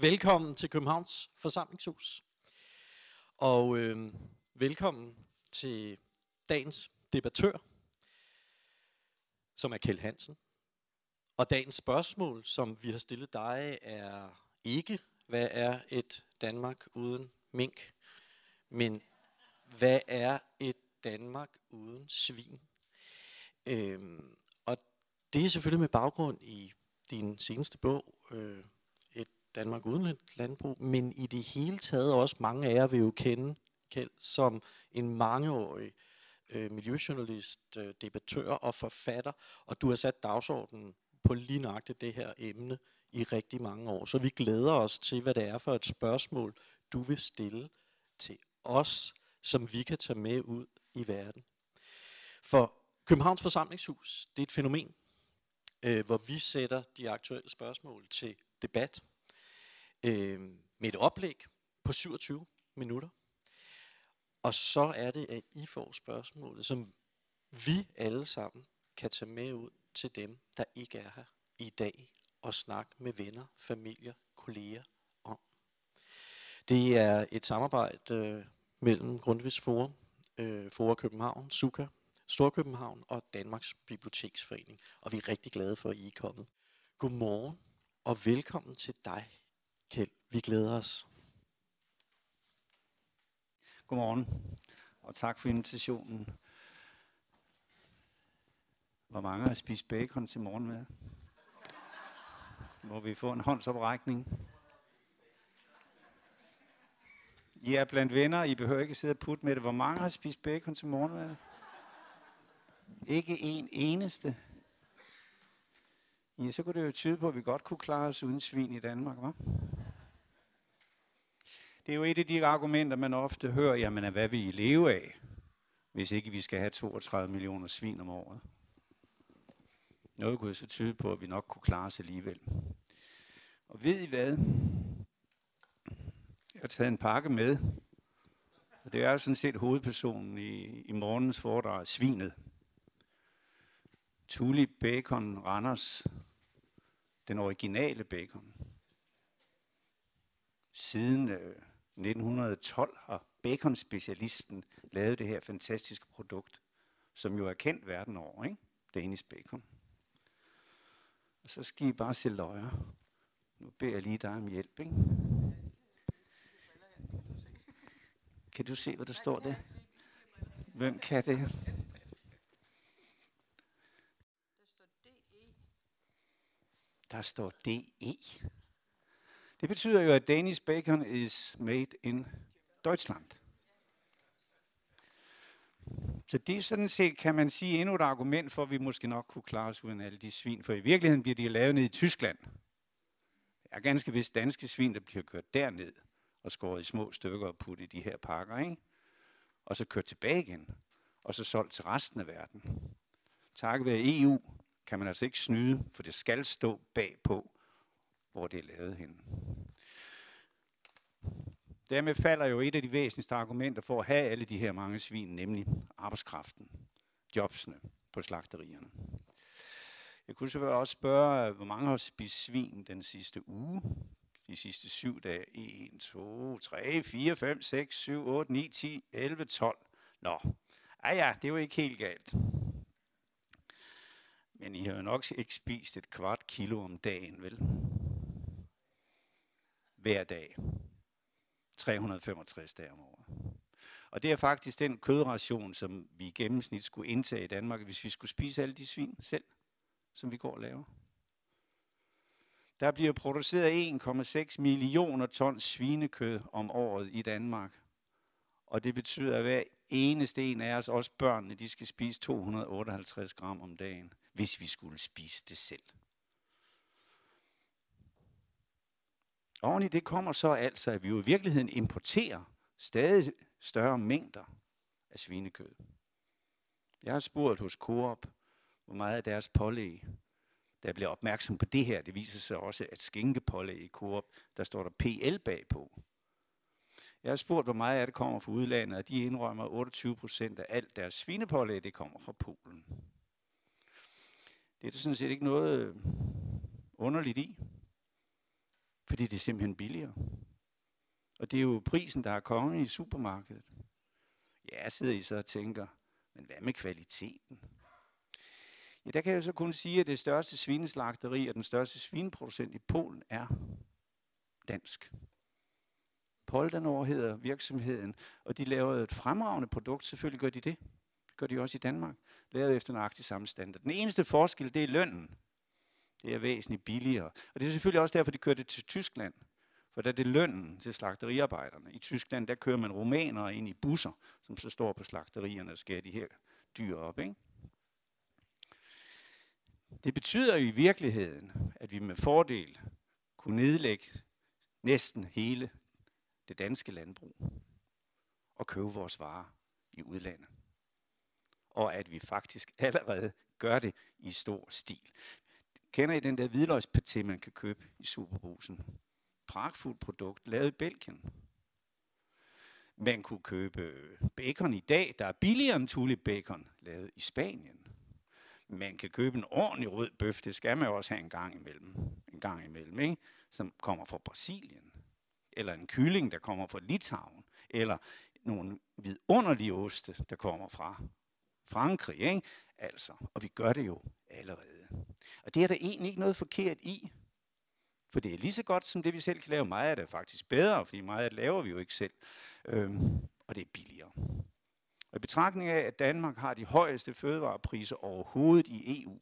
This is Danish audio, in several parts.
Velkommen til Københavns Forsamlingshus. Og øh, velkommen til dagens debattør, som er Kjeld Hansen. Og dagens spørgsmål, som vi har stillet dig, er ikke, hvad er et Danmark uden mink, men hvad er et Danmark uden svin? Øhm, og det er selvfølgelig med baggrund i din seneste bog, øh, Danmark uden landbrug, men i det hele taget også mange af jer vil jo kende Kjeld som en mangeårig øh, miljøjournalist, øh, debattør og forfatter, og du har sat dagsordenen på lige nøjagtigt det her emne i rigtig mange år. Så vi glæder os til, hvad det er for et spørgsmål, du vil stille til os, som vi kan tage med ud i verden. For Københavns Forsamlingshus, det er et fænomen, øh, hvor vi sætter de aktuelle spørgsmål til debat øh, med et oplæg på 27 minutter. Og så er det, at I får spørgsmålet, som vi alle sammen kan tage med ud til dem, der ikke er her i dag, og snakke med venner, familier, kolleger om. Det er et samarbejde øh, mellem Grundtvigs Forum, øh, Forum København, SUKA, Storkøbenhavn og Danmarks Biblioteksforening. Og vi er rigtig glade for, at I er kommet. Godmorgen og velkommen til dig, Kjeld. Vi glæder os. Godmorgen, og tak for invitationen. Hvor mange har spist bacon til morgenmad? Må vi få en håndsoprækning? I er blandt venner, I behøver ikke sidde og putte med det. Hvor mange har spist bacon til morgenmad? Ikke en eneste. Ja, så kunne det jo tyde på, at vi godt kunne klare os uden svin i Danmark, hva'? Det er jo et af de argumenter, man ofte hører, jamen hvad vil I leve af, hvis ikke vi skal have 32 millioner svin om året? Noget kunne så tyde på, at vi nok kunne klare os alligevel. Og ved I hvad? Jeg har taget en pakke med. Og det er jo sådan set hovedpersonen i, i morgens foredrag, svinet. Tulip Bacon Randers, den originale bacon. Siden øh, 1912 har bacon-specialisten lavet det her fantastiske produkt, som jo er kendt verden over, ikke? Danish bacon. Og så skal I bare se løjer. Nu beder jeg lige dig om hjælp, ikke? Kan du se, hvad der står der? Hvem kan det? Der står DE. Det betyder jo, at Danish bacon is made in Deutschland. Så det er sådan set, kan man sige, endnu et argument for, at vi måske nok kunne klare os uden alle de svin. For i virkeligheden bliver de lavet ned i Tyskland. Det er ganske vist danske svin, der bliver kørt derned og skåret i små stykker og puttet i de her pakker, ikke? Og så kørt tilbage igen, og så solgt til resten af verden. Takket være EU kan man altså ikke snyde, for det skal stå bagpå, hvor det er lavet hen. Dermed falder jo et af de væsentligste argumenter for at have alle de her mange svin, nemlig arbejdskraften, jobsene på slagterierne. Jeg kunne selvfølgelig også spørge, hvor mange har spist svin den sidste uge? De sidste syv dage. 1, 2, 3, 4, 5, 6, 7, 8, 9, 10, 11, 12. Nå, ah ja, det er jo ikke helt galt. Men I har jo nok ikke spist et kvart kilo om dagen, vel? Hver dag. 365 dage om året. Og det er faktisk den kødration, som vi i gennemsnit skulle indtage i Danmark, hvis vi skulle spise alle de svin selv, som vi går og laver. Der bliver produceret 1,6 millioner tons svinekød om året i Danmark. Og det betyder, at hver eneste en af os, også børnene, de skal spise 258 gram om dagen, hvis vi skulle spise det selv. Oven i det kommer så altså, at vi jo i virkeligheden importerer stadig større mængder af svinekød. Jeg har spurgt hos Coop, hvor meget af deres pålæg, der bliver opmærksom på det her. Det viser sig også, at skinkepålæg i Coop, der står der PL bagpå. Jeg har spurgt, hvor meget af det kommer fra udlandet, og de indrømmer, at 28 procent af alt deres svinepålæg, det kommer fra Polen. Det er der sådan set ikke noget øh, underligt i. Fordi det er simpelthen billigere. Og det er jo prisen, der er konge i supermarkedet. Ja, sidder I så og tænker, men hvad med kvaliteten? Ja, der kan jeg så kun sige, at det største svineslagteri og den største svineproducent i Polen er dansk. Poldanor hedder virksomheden, og de laver et fremragende produkt. Selvfølgelig gør de det. Det gør de også i Danmark. Lavet efter nøjagtig samme standard. Den eneste forskel, det er lønnen. Det er væsentligt billigere. Og det er selvfølgelig også derfor, de kører det til Tyskland. For der er det lønnen til slagteriarbejderne. I Tyskland, der kører man romanere ind i busser, som så står på slagterierne og skærer de her dyr op. Ikke? Det betyder jo i virkeligheden, at vi med fordel kunne nedlægge næsten hele det danske landbrug og købe vores varer i udlandet. Og at vi faktisk allerede gør det i stor stil. Kender I den der hvidløgspaté, man kan købe i Superbrusen? Pragtfuldt produkt, lavet i Belgien. Man kunne købe bacon i dag, der er billigere end tulip bacon, lavet i Spanien. Man kan købe en ordentlig rød bøf, det skal man jo også have en gang imellem, en gang imellem ikke? som kommer fra Brasilien. Eller en kylling, der kommer fra Litauen. Eller nogle vidunderlige oste, der kommer fra Frankrig. Ikke? Altså, og vi gør det jo allerede. Og det er der egentlig ikke noget forkert i. For det er lige så godt som det, vi selv kan lave. Meget af det er faktisk bedre, fordi meget af det laver vi jo ikke selv. Øhm, og det er billigere. Og i betragtning af, at Danmark har de højeste fødevarepriser overhovedet i EU,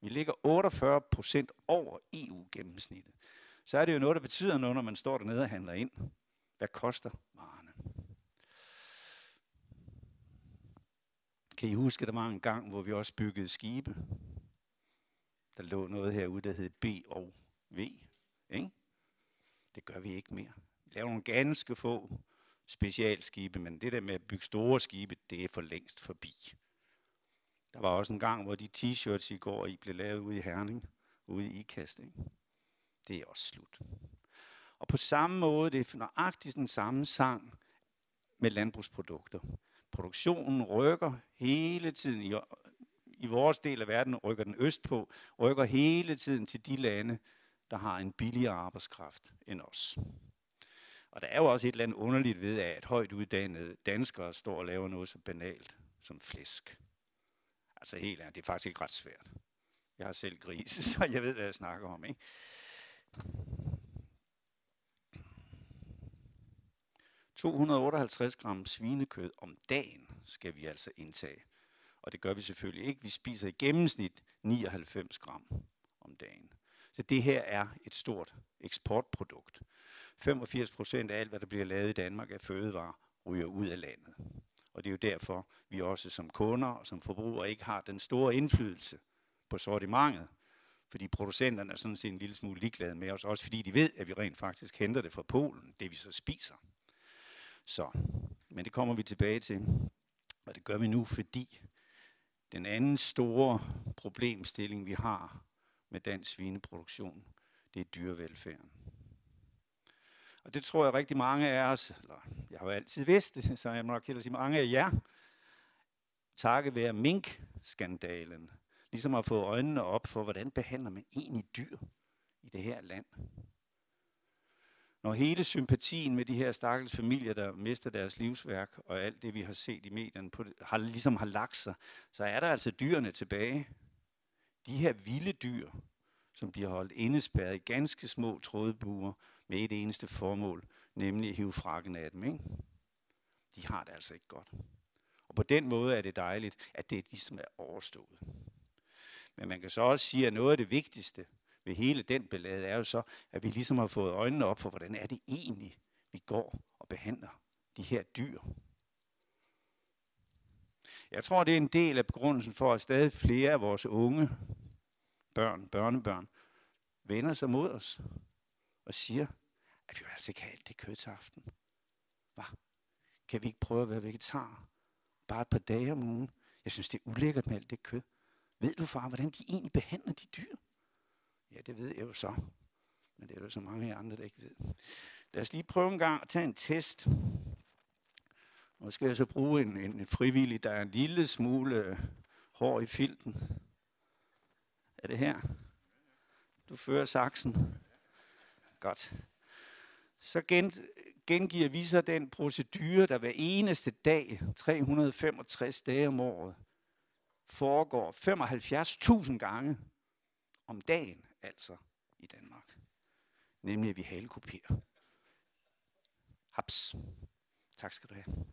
vi ligger 48 procent over EU-gennemsnittet, så er det jo noget, der betyder noget, når man står dernede og handler ind. Hvad koster Kan I huske, der var en gang, hvor vi også byggede skibe? Der lå noget herude, der hed B og V. Ikke? Det gør vi ikke mere. Vi laver nogle ganske få specialskibe, men det der med at bygge store skibe, det er for længst forbi. Der var også en gang, hvor de t-shirts i går i blev lavet ude i Herning, ude i IKAST. Ikke? Det er også slut. Og på samme måde, det er nøjagtigt den samme sang med landbrugsprodukter. Produktionen rykker hele tiden i, i vores del af verden, rykker den østpå, rykker hele tiden til de lande, der har en billigere arbejdskraft end os. Og der er jo også et eller andet underligt ved, at højt uddannede danskere står og laver noget så banalt som flæsk. Altså helt ærligt, det er faktisk ikke ret svært. Jeg har selv grise, så jeg ved, hvad jeg snakker om. Ikke? 258 gram svinekød om dagen skal vi altså indtage. Og det gør vi selvfølgelig ikke. Vi spiser i gennemsnit 99 gram om dagen. Så det her er et stort eksportprodukt. 85 procent af alt, hvad der bliver lavet i Danmark af fødevarer, ryger ud af landet. Og det er jo derfor, vi også som kunder og som forbrugere ikke har den store indflydelse på sortimentet. Fordi producenterne er sådan set en lille smule ligeglade med os, også fordi de ved, at vi rent faktisk henter det fra Polen, det vi så spiser. Så, men det kommer vi tilbage til. Og det gør vi nu, fordi den anden store problemstilling, vi har med dansk svineproduktion, det er dyrevelfærden. Og det tror jeg rigtig mange af os, eller jeg har jo altid vidst det, så jeg må nok sige mange af jer, takket være mink-skandalen, ligesom har fået øjnene op for, hvordan behandler man egentlig dyr i det her land. Når hele sympatien med de her stakkels familier, der mister deres livsværk, og alt det, vi har set i medierne, på det, har, ligesom har lagt sig, så er der altså dyrene tilbage. De her vilde dyr, som bliver holdt indespærret i ganske små trådbuer med et eneste formål, nemlig at hive frakken af dem. Ikke? De har det altså ikke godt. Og på den måde er det dejligt, at det er de, som er overstået. Men man kan så også sige, at noget af det vigtigste ved hele den ballade er jo så, at vi ligesom har fået øjnene op for, hvordan er det egentlig, vi går og behandler de her dyr. Jeg tror, det er en del af begrundelsen for, at stadig flere af vores unge børn, børnebørn, vender sig mod os og siger, at vi vil altså ikke have alt det kød til aften. Hva? Kan vi ikke prøve at være vegetar? Bare et par dage om ugen. Jeg synes, det er ulækkert med alt det kød. Ved du, far, hvordan de egentlig behandler de dyr? Ja, det ved jeg jo så. Men det er jo så mange andre, der ikke ved. Lad os lige prøve en gang at tage en test. Nu skal jeg så bruge en, en frivillig, der er en lille smule øh, hår i filten. Er det her? Du fører saksen. Godt. Så gen, gengiver vi så den procedure, der hver eneste dag, 365 dage om året, foregår 75.000 gange om dagen, altså i Danmark. Nemlig at vi halekopierer. Haps. Tak skal du have.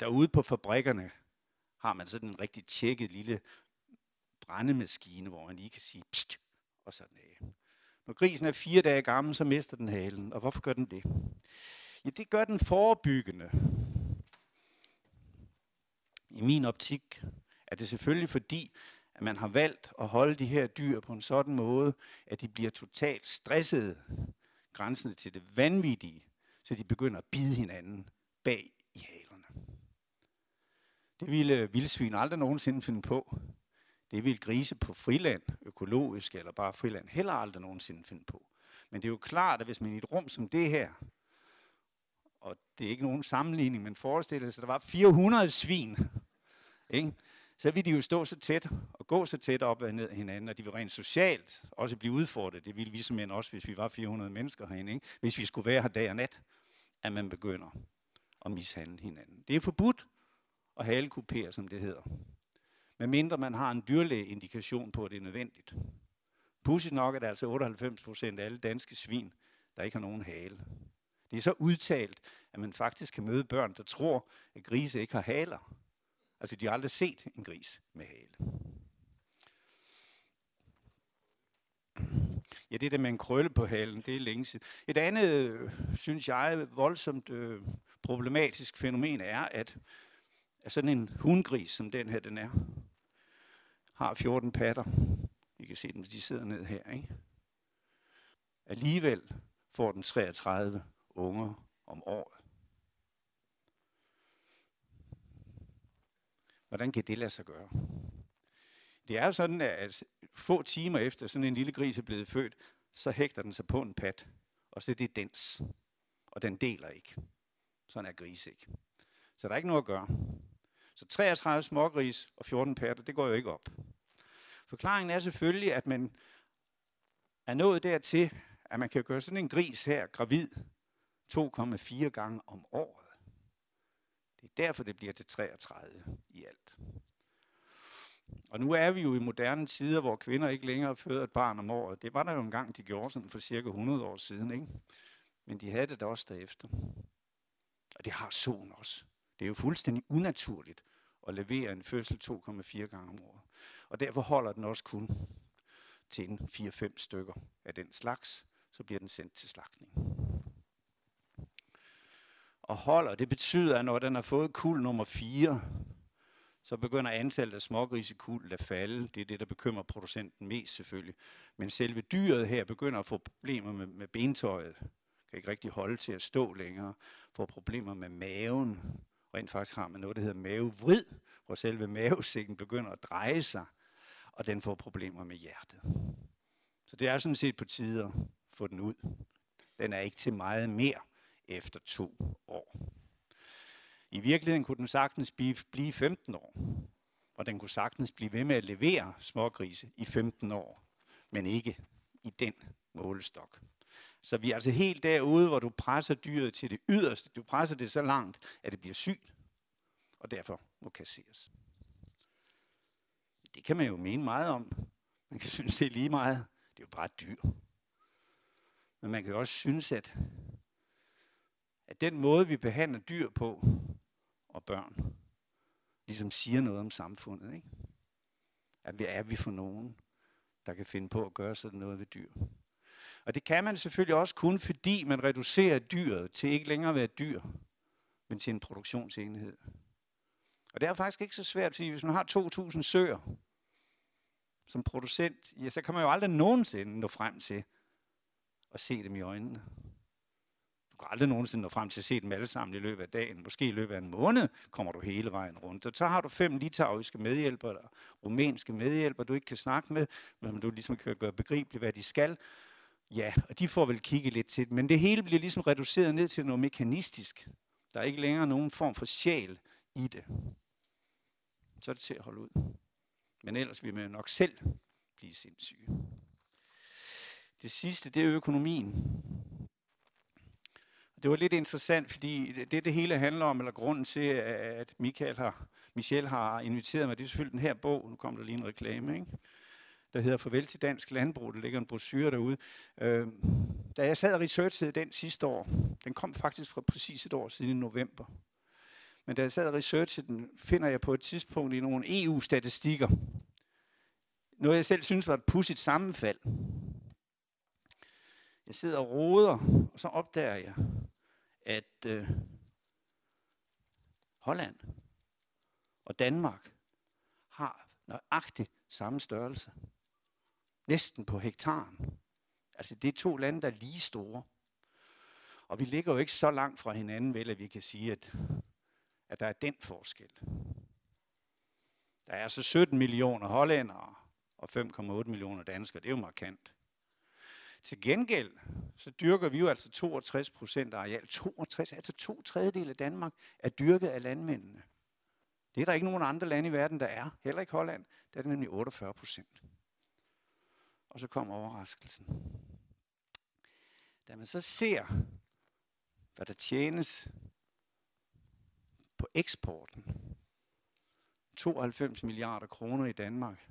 Derude på fabrikkerne har man sådan en rigtig tjekket lille brændemaskine, hvor man lige kan sige pst, og sådan af. Når grisen er fire dage gammel, så mister den halen. Og hvorfor gør den det? Ja, det gør den forebyggende. I min optik er det selvfølgelig fordi, at man har valgt at holde de her dyr på en sådan måde, at de bliver totalt stressede, grænsende til det vanvittige, så de begynder at bide hinanden bag i halerne. Det ville øh, vildsvin aldrig nogensinde finde på. Det ville grise på friland, økologisk eller bare friland, heller aldrig nogensinde finde på. Men det er jo klart, at hvis man i et rum som det her, og det er ikke nogen sammenligning, men forestille sig, at der var 400 svin, ikke? Så vil de jo stå så tæt og gå så tæt op og ned hinanden, og de vil rent socialt også blive udfordret. Det ville vi som også, hvis vi var 400 mennesker herinde, ikke? hvis vi skulle være her dag og nat, at man begynder at mishandle hinanden. Det er forbudt at halekupere, som det hedder medmindre man har en dyrlægeindikation på, at det er nødvendigt. Pudsigt nok er det altså 98 procent af alle danske svin, der ikke har nogen hale. Det er så udtalt, at man faktisk kan møde børn, der tror, at grise ikke har haler. Altså, de har aldrig set en gris med hale. Ja, det der med en krølle på halen, det er længe siden. Et andet, øh, synes jeg, voldsomt øh, problematisk fænomen er, at, at sådan en hundgris, som den her den er, har 14 patter. I kan se dem, de sidder ned her. Ikke? Alligevel får den 33 unger om året. Hvordan kan det lade sig gøre? Det er jo sådan, at få timer efter sådan en lille gris er blevet født, så hægter den sig på en pat, og så er det dens. Og den deler ikke. Sådan er gris ikke. Så der er ikke noget at gøre. Så 33 smågris og 14 patter, det går jo ikke op. Forklaringen er selvfølgelig, at man er nået dertil, at man kan gøre sådan en gris her gravid 2,4 gange om året. Det er derfor, det bliver til 33 alt. Og nu er vi jo i moderne tider, hvor kvinder ikke længere føder et barn om året. Det var der jo engang, de gjorde sådan for cirka 100 år siden. Ikke? Men de havde det da også derefter. Og det har solen også. Det er jo fuldstændig unaturligt at levere en fødsel 2,4 gange om året. Og derfor holder den også kun til en 4-5 stykker af den slags, så bliver den sendt til slagtning. Og holder, det betyder, at når den har fået kul nummer 4, så begynder antallet af smågrisekul at falde. Det er det, der bekymrer producenten mest selvfølgelig. Men selve dyret her begynder at få problemer med, med bentøjet. Kan ikke rigtig holde til at stå længere. Får problemer med maven. Rent faktisk har man noget, der hedder mavevrid, hvor selve mavesækken begynder at dreje sig og den får problemer med hjertet. Så det er sådan set på tide at få den ud. Den er ikke til meget mere efter to år. I virkeligheden kunne den sagtens blive 15 år, og den kunne sagtens blive ved med at levere smågrise i 15 år, men ikke i den målestok. Så vi er altså helt derude, hvor du presser dyret til det yderste. Du presser det så langt, at det bliver sygt, og derfor må kasseres. Det kan man jo mene meget om. Man kan synes, det er lige meget. Det er jo bare et dyr. Men man kan også synes, at, at den måde, vi behandler dyr på, og børn, ligesom siger noget om samfundet. Ikke? At vi er vi for nogen, der kan finde på at gøre sådan noget ved dyr. Og det kan man selvfølgelig også kun, fordi man reducerer dyret til ikke længere at være dyr, men til en produktionsenhed. Og det er faktisk ikke så svært, fordi hvis man har 2.000 søer som producent, ja, så kan man jo aldrig nogensinde nå frem til at se dem i øjnene. Kan aldrig nogensinde nå frem til at se dem alle sammen i løbet af dagen. Måske i løbet af en måned kommer du hele vejen rundt. Og så har du fem litauiske medhjælpere, eller rumænske medhjælpere, du ikke kan snakke med, men du ligesom kan gøre begribeligt, hvad de skal. Ja, og de får vel kigge lidt til det. Men det hele bliver ligesom reduceret ned til noget mekanistisk. Der er ikke længere nogen form for sjæl i det så er det til at holde ud. Men ellers vil man nok selv blive sindssyge. Det sidste, det er økonomien. Det var lidt interessant, fordi det, det hele handler om, eller grunden til, at Michael har, Michel har inviteret mig, det er selvfølgelig den her bog, nu kommer der lige en reklame, ikke? der hedder Farvel til Dansk Landbrug, der ligger en brochure derude. Øh, da jeg sad og researchede den sidste år, den kom faktisk fra præcis et år siden i november, men da jeg sad og researchede den, finder jeg på et tidspunkt i nogle EU-statistikker, noget jeg selv synes var et pudsigt sammenfald. Jeg sidder og roder, og så opdager jeg, at øh, Holland og Danmark har nøjagtigt samme størrelse. Næsten på hektaren. Altså det er to lande, der er lige store. Og vi ligger jo ikke så langt fra hinanden, vel, at vi kan sige, at, at der er den forskel. Der er altså 17 millioner hollændere og 5,8 millioner danskere. Det er jo markant. Til gengæld, så dyrker vi jo altså 62 procent af areal. 62, altså to tredjedel af Danmark er dyrket af landmændene. Det er der ikke nogen andre lande i verden, der er. Heller ikke Holland. Der er det nemlig 48 procent. Og så kommer overraskelsen. Da man så ser, hvad der tjenes på eksporten, 92 milliarder kroner i Danmark,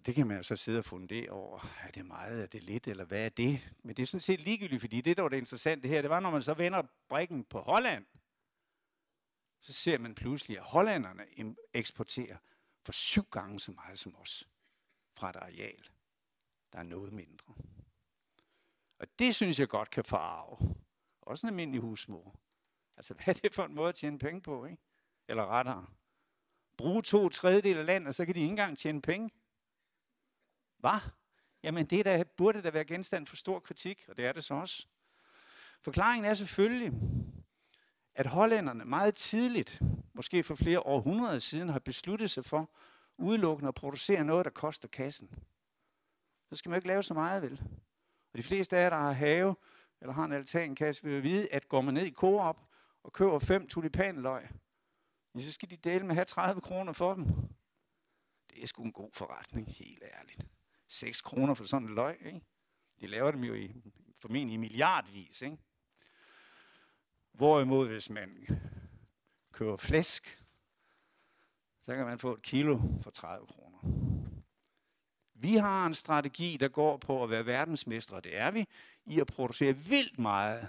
og det kan man jo så sidde og fundere over. Er det meget, er det lidt, eller hvad er det? Men det er sådan set ligegyldigt, fordi det, der var det interessante her, det var, når man så vender brikken på Holland, så ser man pludselig, at hollanderne eksporterer for syv gange så meget som os fra et areal, der er noget mindre. Og det synes jeg godt kan farve. Også en almindelig husmor. Altså, hvad er det for en måde at tjene penge på, ikke? Eller rettere, bruge to tredjedel af landet, og så kan de ikke engang tjene penge. Hvad? Jamen det der, burde da være genstand for stor kritik, og det er det så også. Forklaringen er selvfølgelig, at hollænderne meget tidligt, måske for flere århundreder siden, har besluttet sig for udelukkende at producere noget, der koster kassen. Så skal man ikke lave så meget, vel? Og de fleste af jer, der har have, eller har en altankasse, vil vide, at går man ned i Coop og køber fem tulipanløg, så skal de dele med at have 30 kroner for dem. Det er sgu en god forretning, helt ærligt. 6 kroner for sådan en løg, ikke? De laver dem jo i, formentlig i milliardvis, ikke? Hvorimod, hvis man køber flæsk, så kan man få et kilo for 30 kroner. Vi har en strategi, der går på at være verdensmestre, det er vi, i at producere vildt meget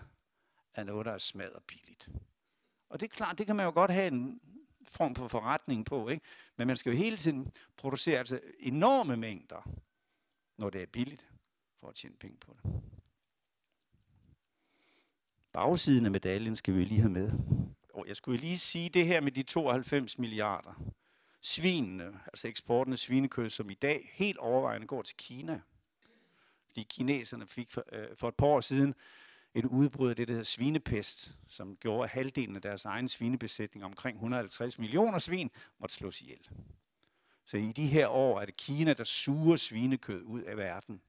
af noget, der er smadret billigt. Og det er klart, det kan man jo godt have en form for forretning på, ikke? men man skal jo hele tiden producere altså enorme mængder når det er billigt, for at tjene penge på det. Bagsiden af medaljen skal vi lige have med. Og jeg skulle lige sige det her med de 92 milliarder. Svinene, altså eksporten af svinekød, som i dag helt overvejende går til Kina. Fordi kineserne fik for, øh, for et par år siden et udbrud af det, der hedder svinepest, som gjorde, at halvdelen af deres egen svinebesætning, omkring 150 millioner svin, måtte slås ihjel. Så i de her år er det Kina, der suger svinekød ud af verden.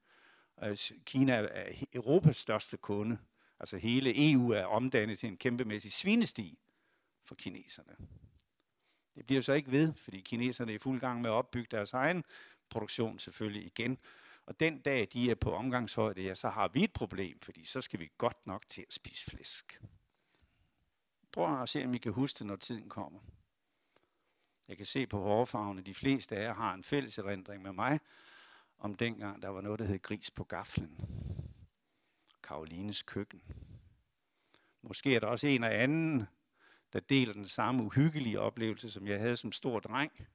Kina er Europas største kunde. Altså hele EU er omdannet til en kæmpemæssig svinesti for kineserne. Det bliver så ikke ved, fordi kineserne er i fuld gang med at opbygge deres egen produktion selvfølgelig igen. Og den dag, de er på omgangshøjde, ja, så har vi et problem, fordi så skal vi godt nok til at spise flæsk. Prøv at se, om I kan huske det, når tiden kommer. Jeg kan se på hårfarvene, de fleste af jer har en fælles erindring med mig, om dengang der var noget, der hed Gris på gaflen. Karolines køkken. Måske er der også en af anden, der deler den samme uhyggelige oplevelse, som jeg havde som stor dreng.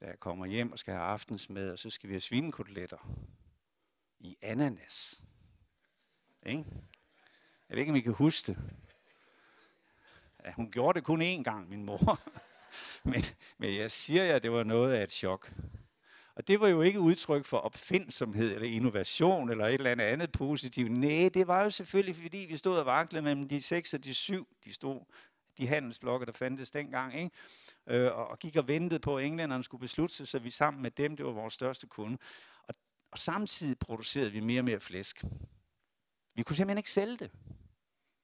Da jeg kommer hjem og skal have aftensmad, og så skal vi have svinekoteletter i ananas. Ikke? Jeg ved ikke, om I kan huske det. Ja, hun gjorde det kun én gang, min mor. men, men jeg siger jer, det var noget af et chok. Og det var jo ikke udtryk for opfindsomhed eller innovation eller et eller andet andet positivt. Nej, det var jo selvfølgelig, fordi vi stod og vaklede mellem de seks og de syv, de stod, de handelsblokke, der fandtes dengang, ikke? Øh, og gik og ventede på, at englænderne skulle beslutte sig, så vi sammen med dem, det var vores største kunde. Og, og samtidig producerede vi mere og mere flæsk. Vi kunne simpelthen ikke sælge det.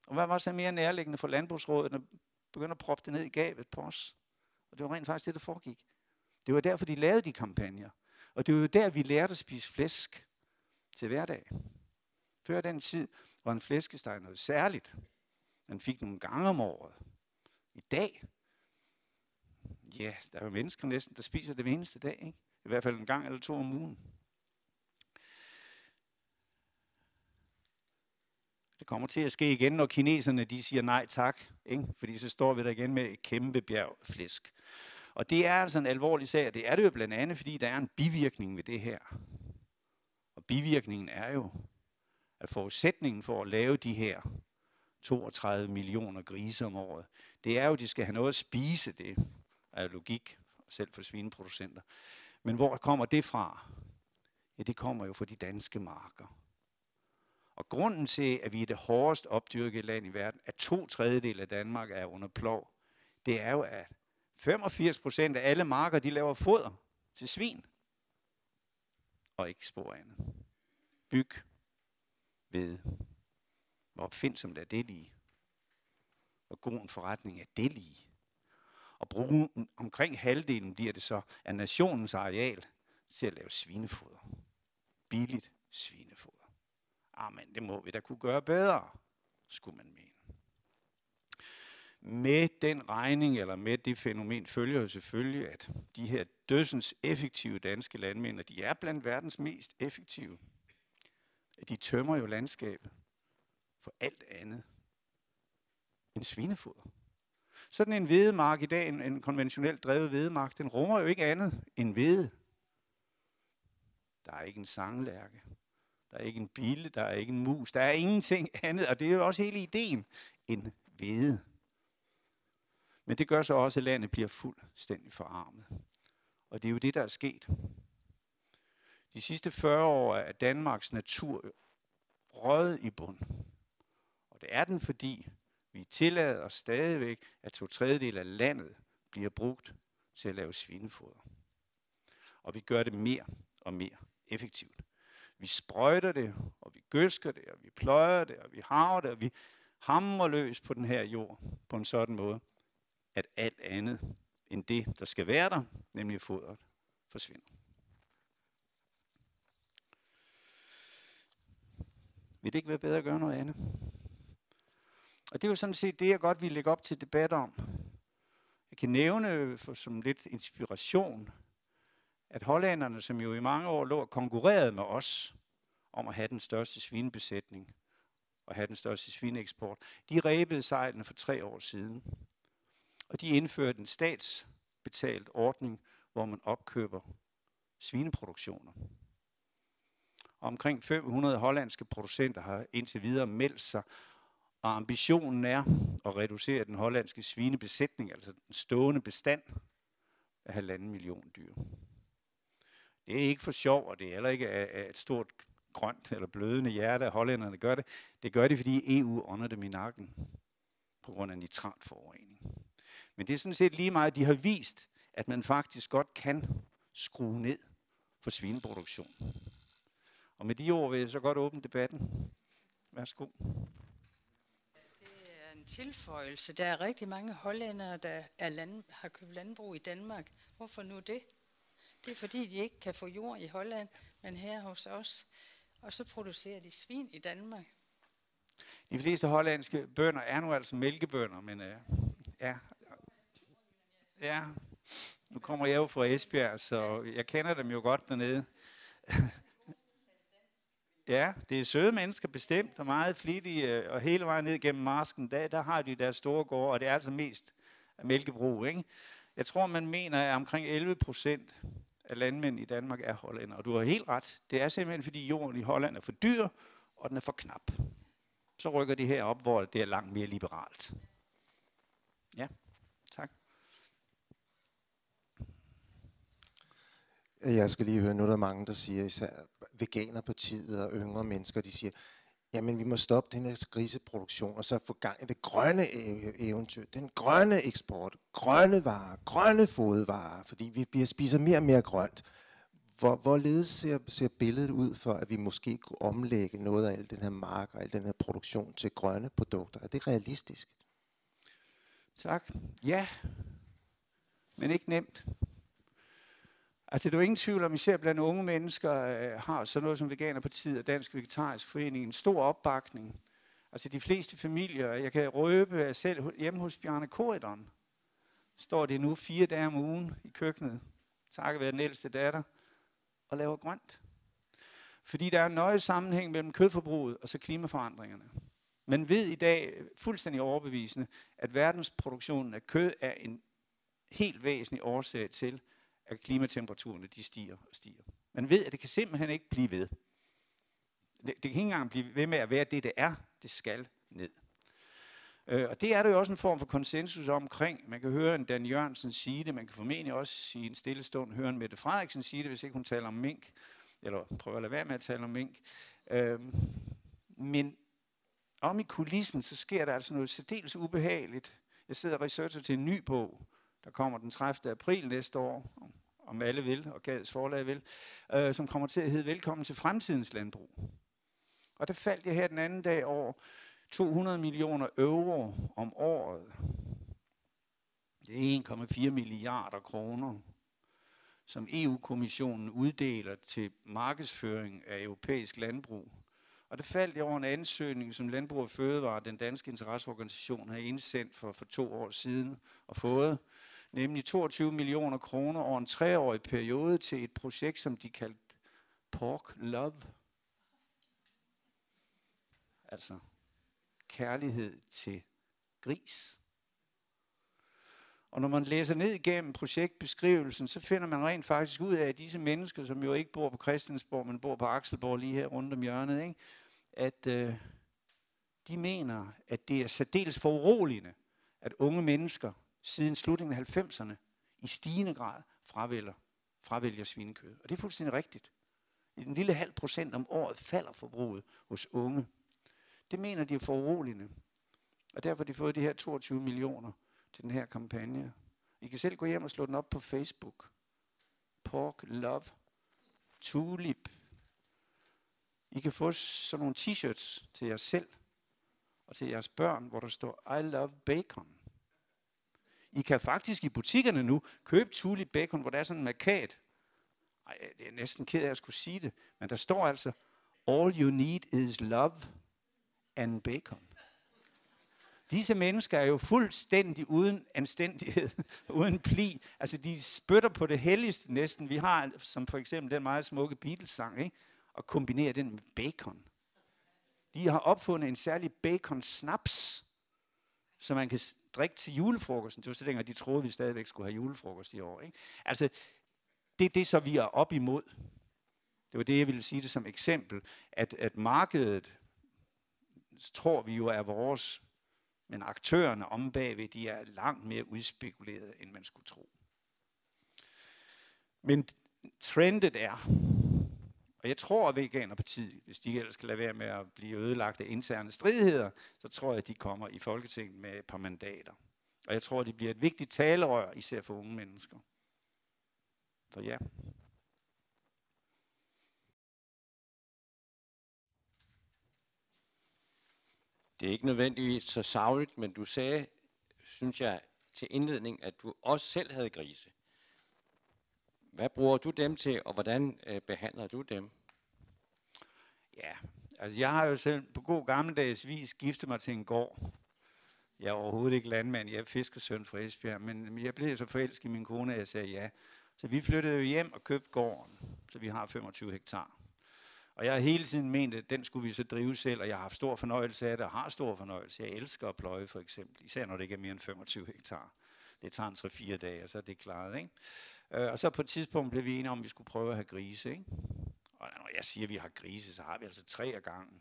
Og hvad var så mere nærliggende for landbrugsrådet, at begynde at proppe det ned i gavet på os? Og det var rent faktisk det, der foregik. Det var derfor, de lavede de kampagner. Og det var jo der, vi lærte at spise flæsk til hverdag. Før den tid var en flæskesteg noget særligt. Man fik nogle gange om året. I dag, ja, der er jo mennesker næsten, der spiser det hver eneste dag. Ikke? I hvert fald en gang eller to om ugen. Kommer til at ske igen, når kineserne de siger nej tak. Ikke? Fordi så står vi der igen med et kæmpe bjerg flæsk. Og det er altså en alvorlig sag, og det er det jo blandt andet, fordi der er en bivirkning ved det her. Og bivirkningen er jo, at forudsætningen for at lave de her 32 millioner grise om året, det er jo, at de skal have noget at spise. Det er logik, selv for svineproducenter. Men hvor kommer det fra? Ja, det kommer jo fra de danske marker. Og grunden til, at vi er det hårdest opdyrkede land i verden, at to tredjedel af Danmark er under plov, det er jo, at 85 procent af alle marker, de laver foder til svin. Og ikke spor andet. Byg, ved, hvor opfindsomt er det lige? Hvor god en forretning er det lige? Og bruge omkring halvdelen bliver det så af nationens areal til at lave svinefoder. Billigt svinefoder. Amen, det må vi da kunne gøre bedre, skulle man mene. Med den regning, eller med det fænomen, følger jo selvfølgelig, at de her dødsens effektive danske landmænd, de er blandt verdens mest effektive. De tømmer jo landskabet for alt andet end svinefoder. Sådan en hvedemark i dag, en, en konventionelt drevet hvedemark, den rummer jo ikke andet end hvede. Der er ikke en sanglærke. Der er ikke en bille, der er ikke en mus, der er ingenting andet, og det er jo også hele ideen, en hvede. Men det gør så også, at landet bliver fuldstændig forarmet. Og det er jo det, der er sket. De sidste 40 år er Danmarks natur røget i bund. Og det er den, fordi vi tillader stadigvæk, at to tredjedel af landet bliver brugt til at lave svinefoder. Og vi gør det mere og mere effektivt. Vi sprøjter det, og vi gøsker det, og vi pløjer det, og vi harver det, og vi hamrer løs på den her jord på en sådan måde, at alt andet end det, der skal være der, nemlig fodret, forsvinder. Vil det ikke være bedre at gøre noget andet? Og det er jo sådan set det, jeg godt vil lægge op til debat om. Jeg kan nævne for som lidt inspiration, at hollænderne, som jo i mange år lå og konkurrerede med os om at have den største svinebesætning og have den største svineeksport, de rebede sejlene for tre år siden. Og de indførte en statsbetalt ordning, hvor man opkøber svineproduktioner. Omkring 500 hollandske producenter har indtil videre meldt sig, og ambitionen er at reducere den hollandske svinebesætning, altså den stående bestand, af halvanden million dyr. Det er ikke for sjov, og det er heller ikke af et stort grønt eller blødende hjerte, at hollænderne gør det. Det gør det, fordi EU ånder dem i nakken på grund af nitratforurening. Men det er sådan set lige meget, at de har vist, at man faktisk godt kan skrue ned for svineproduktion. Og med de ord vil jeg så godt åbne debatten. Værsgo. Det er en tilføjelse. Der er rigtig mange hollændere, der er land, har købt landbrug i Danmark. Hvorfor nu det? Det er fordi, de ikke kan få jord i Holland, men her hos os. Og så producerer de svin i Danmark. De fleste hollandske bønder er nu altså mælkebønder, men øh, ja. Ja, nu kommer jeg jo fra Esbjerg, så jeg kender dem jo godt dernede. Ja, det er søde mennesker bestemt, og meget flittige, øh, og hele vejen ned gennem marsken, der, der har de deres store gårde, og det er altså mest mælkebrug. Ikke? Jeg tror, man mener, at omkring 11 procent af landmænd i Danmark er hollænder. Og du har helt ret. Det er simpelthen, fordi jorden i Holland er for dyr, og den er for knap. Så rykker de her op, hvor det er langt mere liberalt. Ja, tak. Jeg skal lige høre noget, der mange, der siger, især Veganerpartiet og yngre mennesker, de siger, jamen vi må stoppe den her griseproduktion, og så få gang i det grønne e-, eventyr, den grønne eksport, grønne varer, grønne fodvarer, fordi vi bliver spiser mere og mere grønt. Hvor, hvorledes ser, ser billedet ud for, at vi måske kunne omlægge noget af al den her mark og al den her produktion til grønne produkter? Er det realistisk? Tak. Ja, men ikke nemt. Altså, det er jo ingen tvivl om, især blandt unge mennesker, øh, har sådan noget som Veganerpartiet og Dansk Vegetarisk Forening en stor opbakning. Altså, de fleste familier, jeg kan røbe at selv hjemme hos Bjarne Korydon, står det nu fire dage om ugen i køkkenet, takket være den ældste datter, og laver grønt. Fordi der er en nøje sammenhæng mellem kødforbruget og så klimaforandringerne. Man ved i dag fuldstændig overbevisende, at verdensproduktionen af kød er en helt væsentlig årsag til, at klimatemperaturerne de stiger og stiger. Man ved, at det kan simpelthen ikke blive ved. Det, det kan ikke engang blive ved med at være det, det er. Det skal ned. Øh, og det er der jo også en form for konsensus omkring. Man kan høre en Dan Jørgensen sige det, man kan formentlig også i en stille stund høre en Mette Frederiksen sige det, hvis ikke hun taler om mink, eller prøver at lade være med at tale om mink. Øh, men om i kulissen, så sker der altså noget særdeles ubehageligt. Jeg sidder og researcher til en ny bog, der kommer den 30. april næste år, om alle vil, og Gads forlag vil, øh, som kommer til at hedde Velkommen til fremtidens landbrug. Og der faldt jeg her den anden dag over 200 millioner euro om året. Det er 1,4 milliarder kroner, som EU-kommissionen uddeler til markedsføring af europæisk landbrug. Og det faldt jeg over en ansøgning, som Landbrug og Fødevare, den danske interesseorganisation, har indsendt for, for to år siden og fået, nemlig 22 millioner kroner over en treårig periode til et projekt, som de kaldte Pork Love. Altså kærlighed til gris. Og når man læser ned igennem projektbeskrivelsen, så finder man rent faktisk ud af, at disse mennesker, som jo ikke bor på Christiansborg, men bor på Akselborg lige her rundt om hjørnet, ikke? at øh, de mener, at det er særdeles foruroligende, at unge mennesker siden slutningen af 90'erne i stigende grad fravælger, fravælger svinekød. Og det er fuldstændig rigtigt. I den lille halv procent om året falder forbruget hos unge. Det mener de er foruroligende. Og derfor har de fået de her 22 millioner til den her kampagne. I kan selv gå hjem og slå den op på Facebook. Pork Love Tulip. I kan få sådan nogle t-shirts til jer selv og til jeres børn, hvor der står I love bacon. I kan faktisk i butikkerne nu købe tulip bacon, hvor der er sådan en markat. Ej, det er næsten ked af, at jeg skulle sige det, men der står altså, All you need is love and bacon. Disse mennesker er jo fuldstændig uden anstændighed, uden pli. Altså, de spytter på det helligste næsten. Vi har, som for eksempel den meget smukke Beatles-sang, ikke? og kombinerer den med bacon. De har opfundet en særlig bacon-snaps, så man kan strik til julefrokosten. Det var så dengang, de troede, vi stadigvæk skulle have julefrokost i år. Ikke? Altså, det er det, så vi er op imod. Det var det, jeg ville sige det som eksempel, at, at markedet, tror vi jo er vores, men aktørerne om bagved, de er langt mere udspekuleret, end man skulle tro. Men trendet er, og jeg tror, at Veganerpartiet, hvis de ellers skal lade være med at blive ødelagt af interne stridigheder, så tror jeg, at de kommer i Folketinget med et par mandater. Og jeg tror, at de bliver et vigtigt talerør, især for unge mennesker. Så ja. Det er ikke nødvendigvis så savligt, men du sagde, synes jeg, til indledning, at du også selv havde grise. Hvad bruger du dem til, og hvordan øh, behandler du dem? Ja, altså jeg har jo selv på god gammeldags vis giftet mig til en gård. Jeg er overhovedet ikke landmand, jeg er fiskesøn fra Esbjerg, men jeg blev så forelsket i min kone, at jeg sagde ja. Så vi flyttede jo hjem og købte gården, så vi har 25 hektar. Og jeg har hele tiden ment, at den skulle vi så drive selv, og jeg har haft stor fornøjelse af det, og har stor fornøjelse. Jeg elsker at pløje for eksempel, især når det ikke er mere end 25 hektar. Det tager en 3-4 dage, og så er det klaret. Ikke? Øh, og så på et tidspunkt blev vi enige om, at vi skulle prøve at have grise. Ikke? Og når jeg siger, at vi har grise, så har vi altså tre af gangen.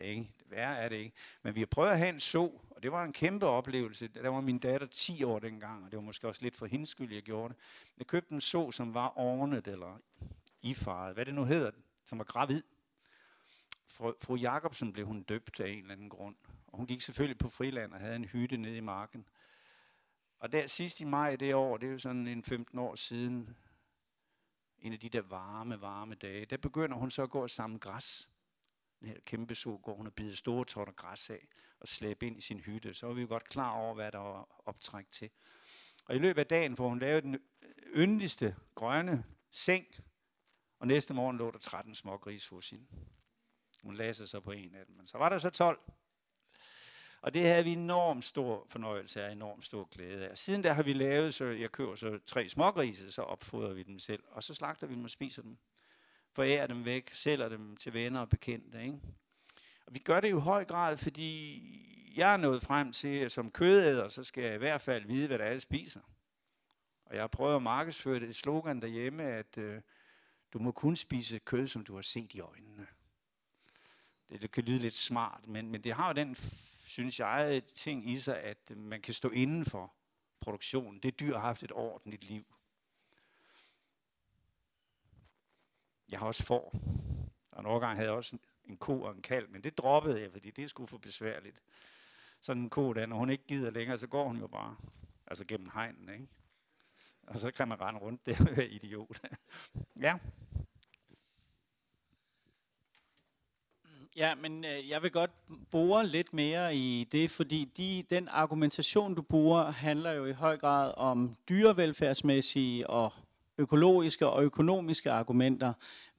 Ikke? Værre er det ikke. Men vi har prøvet at have en så, og det var en kæmpe oplevelse. Der var min datter 10 år dengang, og det var måske også lidt for hendes skyld, jeg gjorde det. Jeg købte en så, som var ordnet, eller ifaret, hvad det nu hedder, som var gravid. Fru, fru Jacobsen blev hun døbt af en eller anden grund. Og hun gik selvfølgelig på friland og havde en hytte nede i marken. Og der sidst i maj det år, det er jo sådan en 15 år siden, en af de der varme, varme dage, der begynder hun så at gå og samle græs. Den her kæmpe sol går hun og bider store tårter græs af og slæbe ind i sin hytte. Så er vi jo godt klar over, hvad der var optræk til. Og i løbet af dagen får hun lavet den yndigste grønne seng, og næste morgen lå der 13 smågris hos hende. Hun lagde sig så på en af dem, men så var der så 12. Og det havde vi enormt stor fornøjelse af, enormt stor glæde af. Siden der har vi lavet, så jeg køber så tre smågrise, så opfodrer vi dem selv, og så slagter vi dem og spiser dem. Forærer dem væk, sælger dem til venner og bekendte. Ikke? Og vi gør det jo i høj grad, fordi jeg er nået frem til, at som kødæder, så skal jeg i hvert fald vide, hvad der alle spiser. Og jeg har prøvet at markedsføre det slogan derhjemme, at øh, du må kun spise kød, som du har set i øjnene. Det, det kan lyde lidt smart, men, men det har jo den, synes jeg, ting i sig, at man kan stå inden for produktionen. Det dyr har haft et ordentligt liv. Jeg har også får. Og en årgang havde jeg også en ko og en kalv, men det droppede jeg, fordi det skulle for besværligt. Sådan en ko, der, når hun ikke gider længere, så går hun jo bare. Altså gennem hegnen, ikke? Og så kan man rende rundt der og være idiot. ja. Ja, men øh, jeg vil godt bore lidt mere i det, fordi de, den argumentation, du bruger, handler jo i høj grad om dyrevelfærdsmæssige og økologiske og økonomiske argumenter.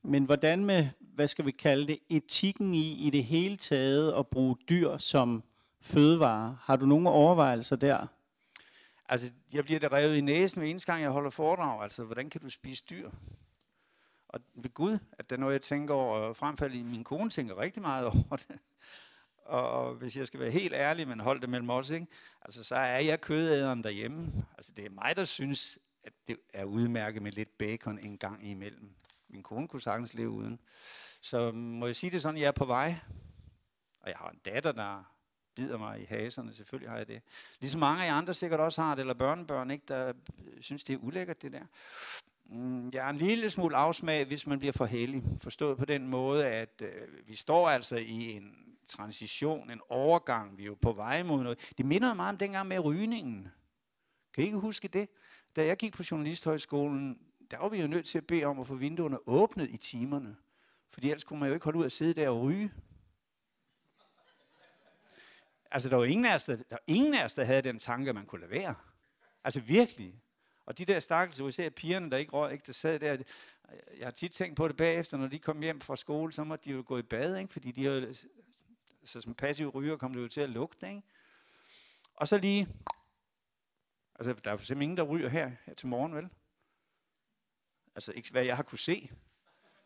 Men hvordan med, hvad skal vi kalde det, etikken i i det hele taget at bruge dyr som fødevare? Har du nogle overvejelser der? Altså, jeg bliver da revet i næsen hver eneste gang, jeg holder foredrag. Altså, hvordan kan du spise dyr? Og ved Gud, at det er noget, jeg tænker over, og fremfald i min kone tænker rigtig meget over det. Og hvis jeg skal være helt ærlig, men hold det mellem os, ikke? Altså, så er jeg kødæderen derhjemme. Altså, det er mig, der synes, at det er udmærket med lidt bacon en gang imellem. Min kone kunne sagtens leve uden. Så må jeg sige det sådan, jeg er på vej. Og jeg har en datter, der bider mig i haserne, selvfølgelig har jeg det. Ligesom mange af jer andre sikkert også har det, eller børnebørn, ikke, der synes, det er ulækkert det der. Mm, jeg er en lille smule afsmag, hvis man bliver for heldig. Forstået på den måde, at øh, vi står altså i en transition, en overgang, vi er jo på vej mod noget. Det minder meget om dengang med rygningen. Kan I ikke huske det? Da jeg gik på Journalisthøjskolen, der var vi jo nødt til at bede om at få vinduerne åbnet i timerne. Fordi ellers kunne man jo ikke holde ud at sidde der og ryge. Altså, der var ingen af os, der, der, ingen af os, der havde den tanke, at man kunne lade være. Altså virkelig. Og de der stakkels, især pigerne, der ikke røg, ikke, der sad der, jeg har tit tænkt på det bagefter, når de kom hjem fra skole, så måtte de jo gå i bad, ikke? fordi de havde, så som passiv ryger kom det jo til at lugte. Ikke? Og så lige, altså der er jo simpelthen ingen, der ryger her, her til morgen, vel? Altså ikke hvad jeg har kunne se.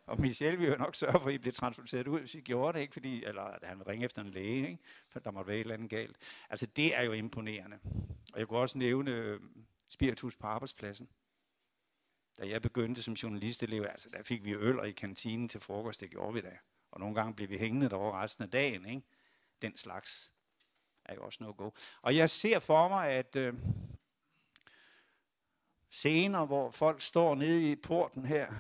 Og Michelle vil jo nok sørge for, at I bliver transporteret ud, hvis I gjorde det, ikke? Fordi, eller at han vil ringe efter en læge, ikke? for der måtte være et eller andet galt. Altså det er jo imponerende. Og jeg kunne også nævne øhm, spiritus på arbejdspladsen. Da jeg begyndte som journalistelev, altså der fik vi øl i kantinen til frokost, det gjorde vi da. Og nogle gange blev vi hængende derovre resten af dagen. Ikke? Den slags er jo også noget go. Og jeg ser for mig, at øh, scener, hvor folk står nede i porten her,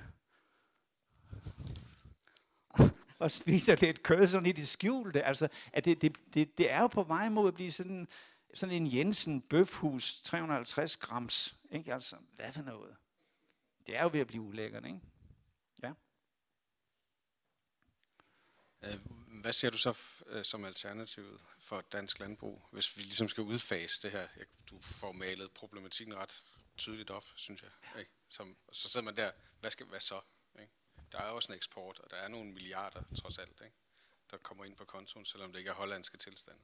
og spiser lidt kød sådan i det skjulte. Altså, at det, det, det, det er jo på vej mod at blive sådan, sådan en Jensen bøfhus, 350 grams. Ikke? Altså, hvad for noget? Det er jo ved at blive ulækkert, ikke? Ja. Øh, hvad ser du så øh, som alternativet for dansk landbrug, hvis vi ligesom skal udfase det her? Du får malet problematikken ret tydeligt op, synes jeg. Ikke? Som, så sidder man der, hvad skal hvad så? Ikke? Der er også en eksport, og der er nogle milliarder trods alt, ikke? der kommer ind på kontoen, selvom det ikke er hollandske tilstande.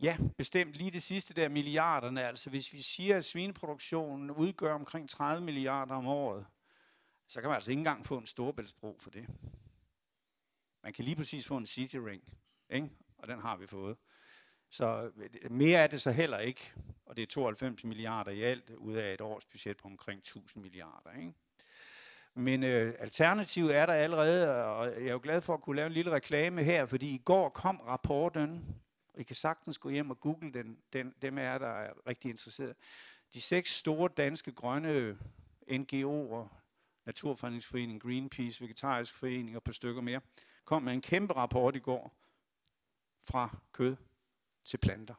Ja, bestemt. Lige det sidste der, milliarderne. Altså hvis vi siger, at svineproduktionen udgør omkring 30 milliarder om året, så kan man altså ikke engang få en storbæltsbro for det. Man kan lige præcis få en city ring, ikke? og den har vi fået. Så øh, mere er det så heller ikke, og det er 92 milliarder i alt, ud af et års budget på omkring 1000 milliarder. Ikke? Men øh, alternativet er der allerede, og jeg er jo glad for at kunne lave en lille reklame her, fordi i går kom rapporten, og I kan sagtens gå hjem og google den, den dem er der er rigtig interesseret. De seks store danske grønne øh, NGO'er, Naturfredningsforening, Greenpeace, Vegetarisk Forening og på stykker mere, kom med en kæmpe rapport i går fra kød til planter.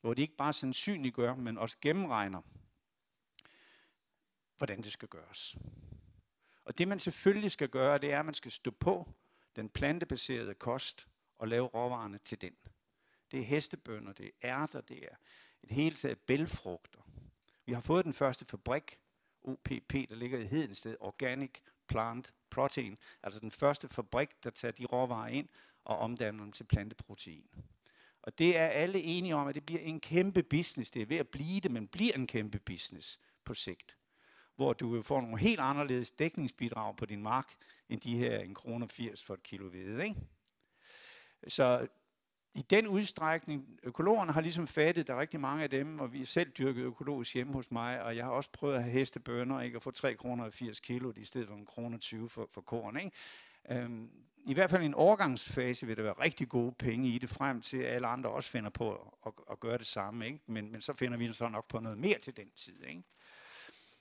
Hvor de ikke bare sandsynliggør, men også gennemregner, hvordan det skal gøres. Og det man selvfølgelig skal gøre, det er, at man skal stå på den plantebaserede kost og lave råvarerne til den. Det er hestebønder, det er ærter, det er et helt taget bælfrugter. Vi har fået den første fabrik OPP, der ligger i Hedensted, Organic Plant Protein, altså den første fabrik, der tager de råvarer ind og omdanner dem til planteprotein. Og det er alle enige om, at det bliver en kæmpe business. Det er ved at blive det, men bliver en kæmpe business på sigt. Hvor du får nogle helt anderledes dækningsbidrag på din mark, end de her 1,80 kroner for et kilo hvede. Ikke? Så i den udstrækning, økologerne har ligesom fattet, der er rigtig mange af dem, og vi er selv dyrket økologisk hjemme hos mig, og jeg har også prøvet at have hestebønder, ikke, og få 3 kroner 80 kilo, i stedet for 1 kroner 20 for, for korn. Ikke? Øhm, I hvert fald i en overgangsfase vil der være rigtig gode penge i det, frem til at alle andre også finder på at, at, at gøre det samme. Ikke? Men, men så finder vi så nok på noget mere til den tid. Ikke?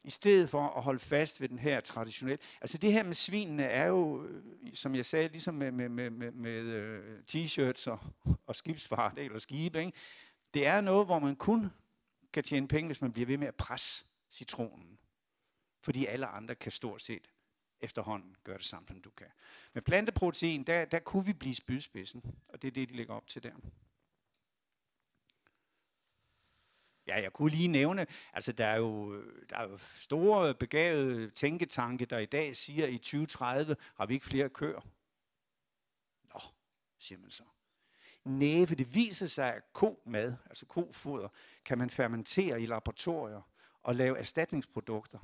I stedet for at holde fast ved den her traditionelle. Altså det her med svinene er jo, øh, som jeg sagde, ligesom med, med, med, med, med øh, t-shirts og, og skibsfart eller skibe. Ikke? Det er noget, hvor man kun kan tjene penge, hvis man bliver ved med at presse citronen. Fordi alle andre kan stort set efterhånden gøre det samme, som du kan. Med planteprotein, der, der kunne vi blive spydspidsen, og det er det, de lægger op til der. Ja, jeg kunne lige nævne, altså der er jo, der er jo store begavede tænketanke, der i dag siger, at i 2030 har vi ikke flere køer. Nå, siger man så. Næve, det viser sig, at komad, altså kofoder, kan man fermentere i laboratorier og lave erstatningsprodukter,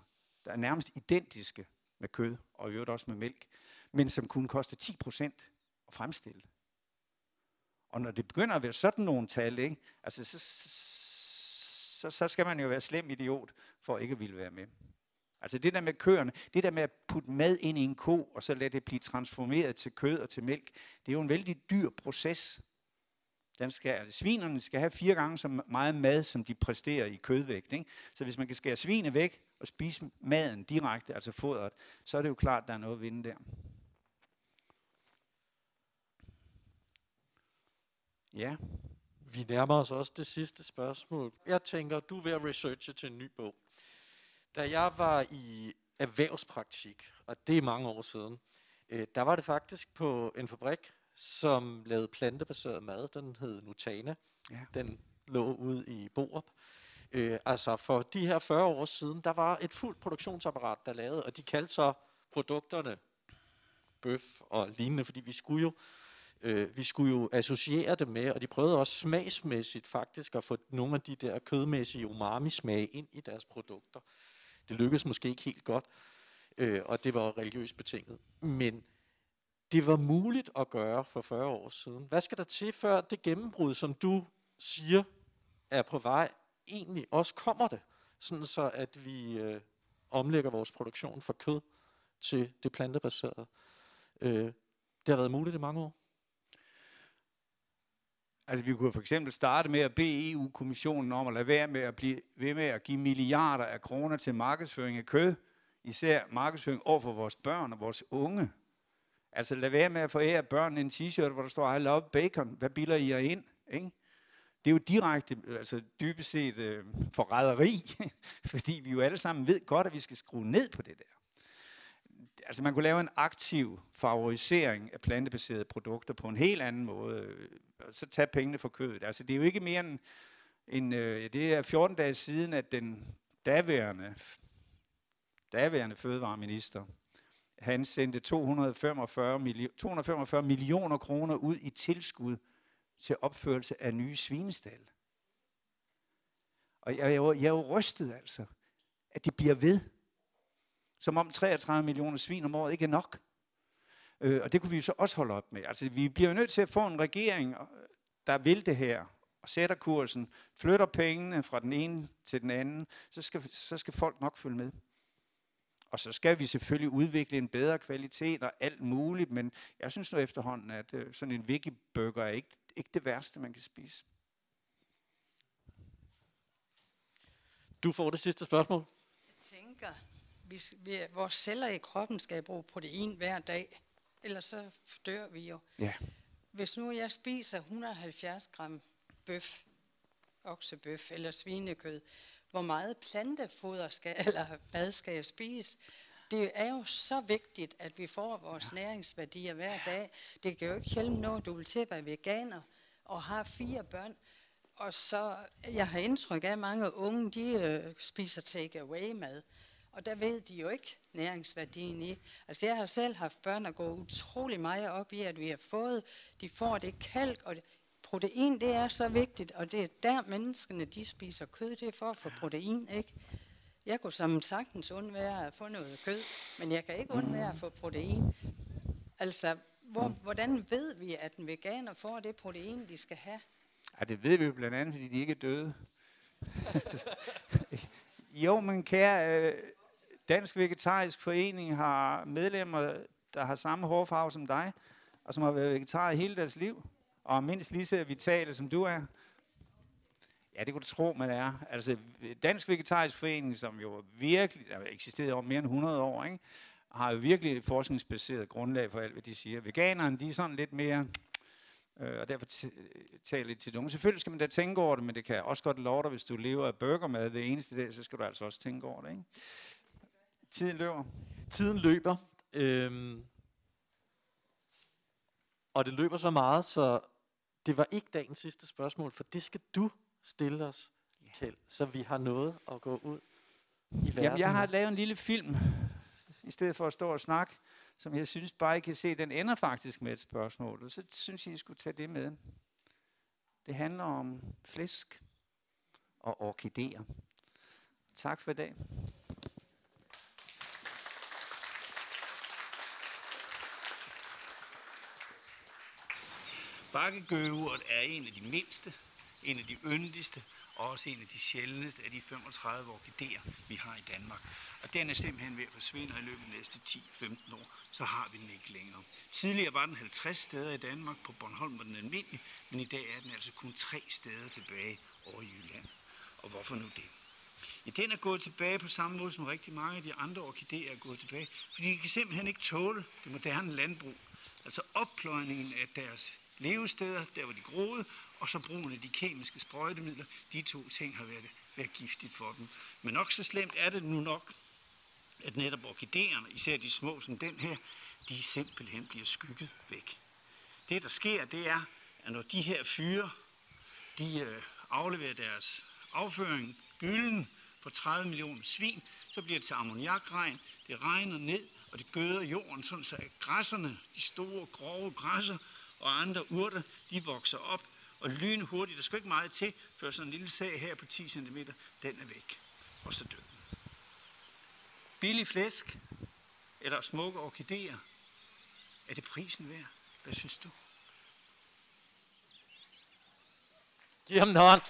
der er nærmest identiske med kød, og i øvrigt også med mælk, men som kun koster 10 procent at fremstille. Og når det begynder at være sådan nogle tal, ikke, altså så, så, så skal man jo være slem idiot, for ikke at ville være med. Altså det der med køerne, det der med at putte mad ind i en ko, og så lade det blive transformeret til kød og til mælk, det er jo en vældig dyr proces. Den skal, altså, svinerne skal have fire gange så meget mad, som de præsterer i kødvægt. Ikke? Så hvis man kan skære svine væk og spise maden direkte, altså fodret, så er det jo klart, at der er noget at vinde der. Ja. Vi nærmer os også det sidste spørgsmål. Jeg tænker, du er ved at researche til en ny bog. Da jeg var i erhvervspraktik, og det er mange år siden, øh, der var det faktisk på en fabrik, som lavede plantebaseret mad. Den hed Nutana. Ja. Den lå ude i Borup. Øh, altså for de her 40 år siden, der var et fuldt produktionsapparat, der lavede, og de kaldte så produkterne bøf og lignende, fordi vi skulle jo øh, vi skulle jo associere det med, og de prøvede også smagsmæssigt faktisk at få nogle af de der kødmæssige umami-smage ind i deres produkter. Det lykkedes måske ikke helt godt, øh, og det var religiøst betinget. Men det var muligt at gøre for 40 år siden. Hvad skal der til, før det gennembrud, som du siger, er på vej, egentlig også kommer det? Sådan så, at vi øh, omlægger vores produktion fra kød til det plantebaserede. Øh, det har været muligt i mange år. Altså vi kunne for eksempel starte med at bede EU-kommissionen om at lade være med at blive ved med at give milliarder af kroner til markedsføring af kød, især markedsføring over for vores børn og vores unge. Altså lad være med at forære børn en t-shirt, hvor der står, I love bacon. Hvad bilder I jer ind? Ikke? Det er jo direkte, altså dybest set øh, forræderi, fordi vi jo alle sammen ved godt, at vi skal skrue ned på det der. Altså man kunne lave en aktiv favorisering af plantebaserede produkter på en helt anden måde øh, og så tage pengene for kødet. Altså, det er jo ikke mere end, end øh, det er 14 dage siden, at den daværende, daværende fødevareminister, han sendte 245, millioner, 245 millioner kroner ud i tilskud til opførelse af nye svinestal. Og jeg, jeg, jeg er jo rystet altså, at det bliver ved. Som om 33 millioner svin om året ikke er nok. Øh, og det kunne vi jo så også holde op med. Altså, vi bliver jo nødt til at få en regering, der vil det her, og sætter kursen, flytter pengene fra den ene til den anden, så skal, så skal folk nok følge med. Og så skal vi selvfølgelig udvikle en bedre kvalitet og alt muligt, men jeg synes nu efterhånden, at øh, sådan en veggie-burger er ikke, ikke det værste, man kan spise. Du får det sidste spørgsmål. Jeg tænker, vi, vi, vores celler i kroppen skal bruge protein hver dag ellers så dør vi jo. Ja. Hvis nu jeg spiser 170 gram bøf, oksebøf eller svinekød, hvor meget plantefoder skal, eller hvad skal jeg spise? Det er jo så vigtigt, at vi får vores ja. næringsværdier hver dag. Det kan jo ikke hjælpe noget, du vil til at være veganer og har fire børn. Og så, jeg har indtryk af, at mange unge, de øh, spiser take-away mad. Og der ved de jo ikke næringsværdien i. Altså jeg har selv haft børn, der går utrolig meget op i, at vi har fået, de får det kalk, og protein det er så vigtigt, og det er der menneskene, de spiser kød, det er for at få protein, ikke? Jeg kunne som sagtens undvære at få noget kød, men jeg kan ikke undvære at få protein. Altså, hvor, hvordan ved vi, at en veganer får det protein, de skal have? Ja, det ved vi jo blandt andet, fordi de ikke er døde. jo, men kære, øh, Dansk Vegetarisk Forening har medlemmer, der har samme hårfarve som dig, og som har været vegetarer hele deres liv, og er mindst lige så vitale, som du er. Ja, det kunne du tro, man er. Altså, Dansk Vegetarisk Forening, som jo virkelig har eksisteret over mere end 100 år, ikke? har jo virkelig et forskningsbaseret grundlag for alt, hvad de siger. Veganerne, de er sådan lidt mere, øh, og derfor taler lidt til unge. Selvfølgelig skal man da tænke over det, men det kan også godt love dig, hvis du lever af burgermad det eneste dag, så skal du altså også tænke over det. Ikke? Tiden løber. Tiden løber. Øhm, og det løber så meget, så det var ikke dagens sidste spørgsmål, for det skal du stille os, Kjeld, så vi har noget at gå ud i verden. Jamen, jeg har lavet en lille film, i stedet for at stå og snakke, som jeg synes bare, I kan se, den ender faktisk med et spørgsmål. Og så synes jeg, I skulle tage det med. Det handler om flæsk og orkideer. Tak for i dag. Bakkegøveurt er en af de mindste, en af de yndigste, og også en af de sjældneste af de 35 orkideer, vi har i Danmark. Og den er simpelthen ved at forsvinde, og i løbet af de næste 10-15 år, så har vi den ikke længere. Tidligere var den 50 steder i Danmark, på Bornholm var den almindelig, men i dag er den altså kun tre steder tilbage over i Jylland. Og hvorfor nu det? Ja, den er gået tilbage på samme måde som rigtig mange af de andre orkideer er gået tilbage, fordi de kan simpelthen ikke tåle det moderne landbrug. Altså oppløjningen af deres levesteder, der hvor de groede, og så brugen af de kemiske sprøjtemidler. De to ting har været, været giftigt for dem. Men nok så slemt er det nu nok, at netop orkideerne, især de små som den her, de simpelthen bliver skygget væk. Det, der sker, det er, at når de her fyre, de øh, afleverer deres afføring, gylden, for 30 millioner svin, så bliver det til ammoniakregn, det regner ned, og det gøder jorden, sådan så græsserne, de store, grove græsser og andre urter, de vokser op, og lyn hurtigt. Der skal ikke meget til, før sådan en lille sag her på 10 cm, den er væk. Og så dør den. Billig flæsk eller smukke orkideer. Er det prisen værd? Hvad synes du? Giv ham en hånd.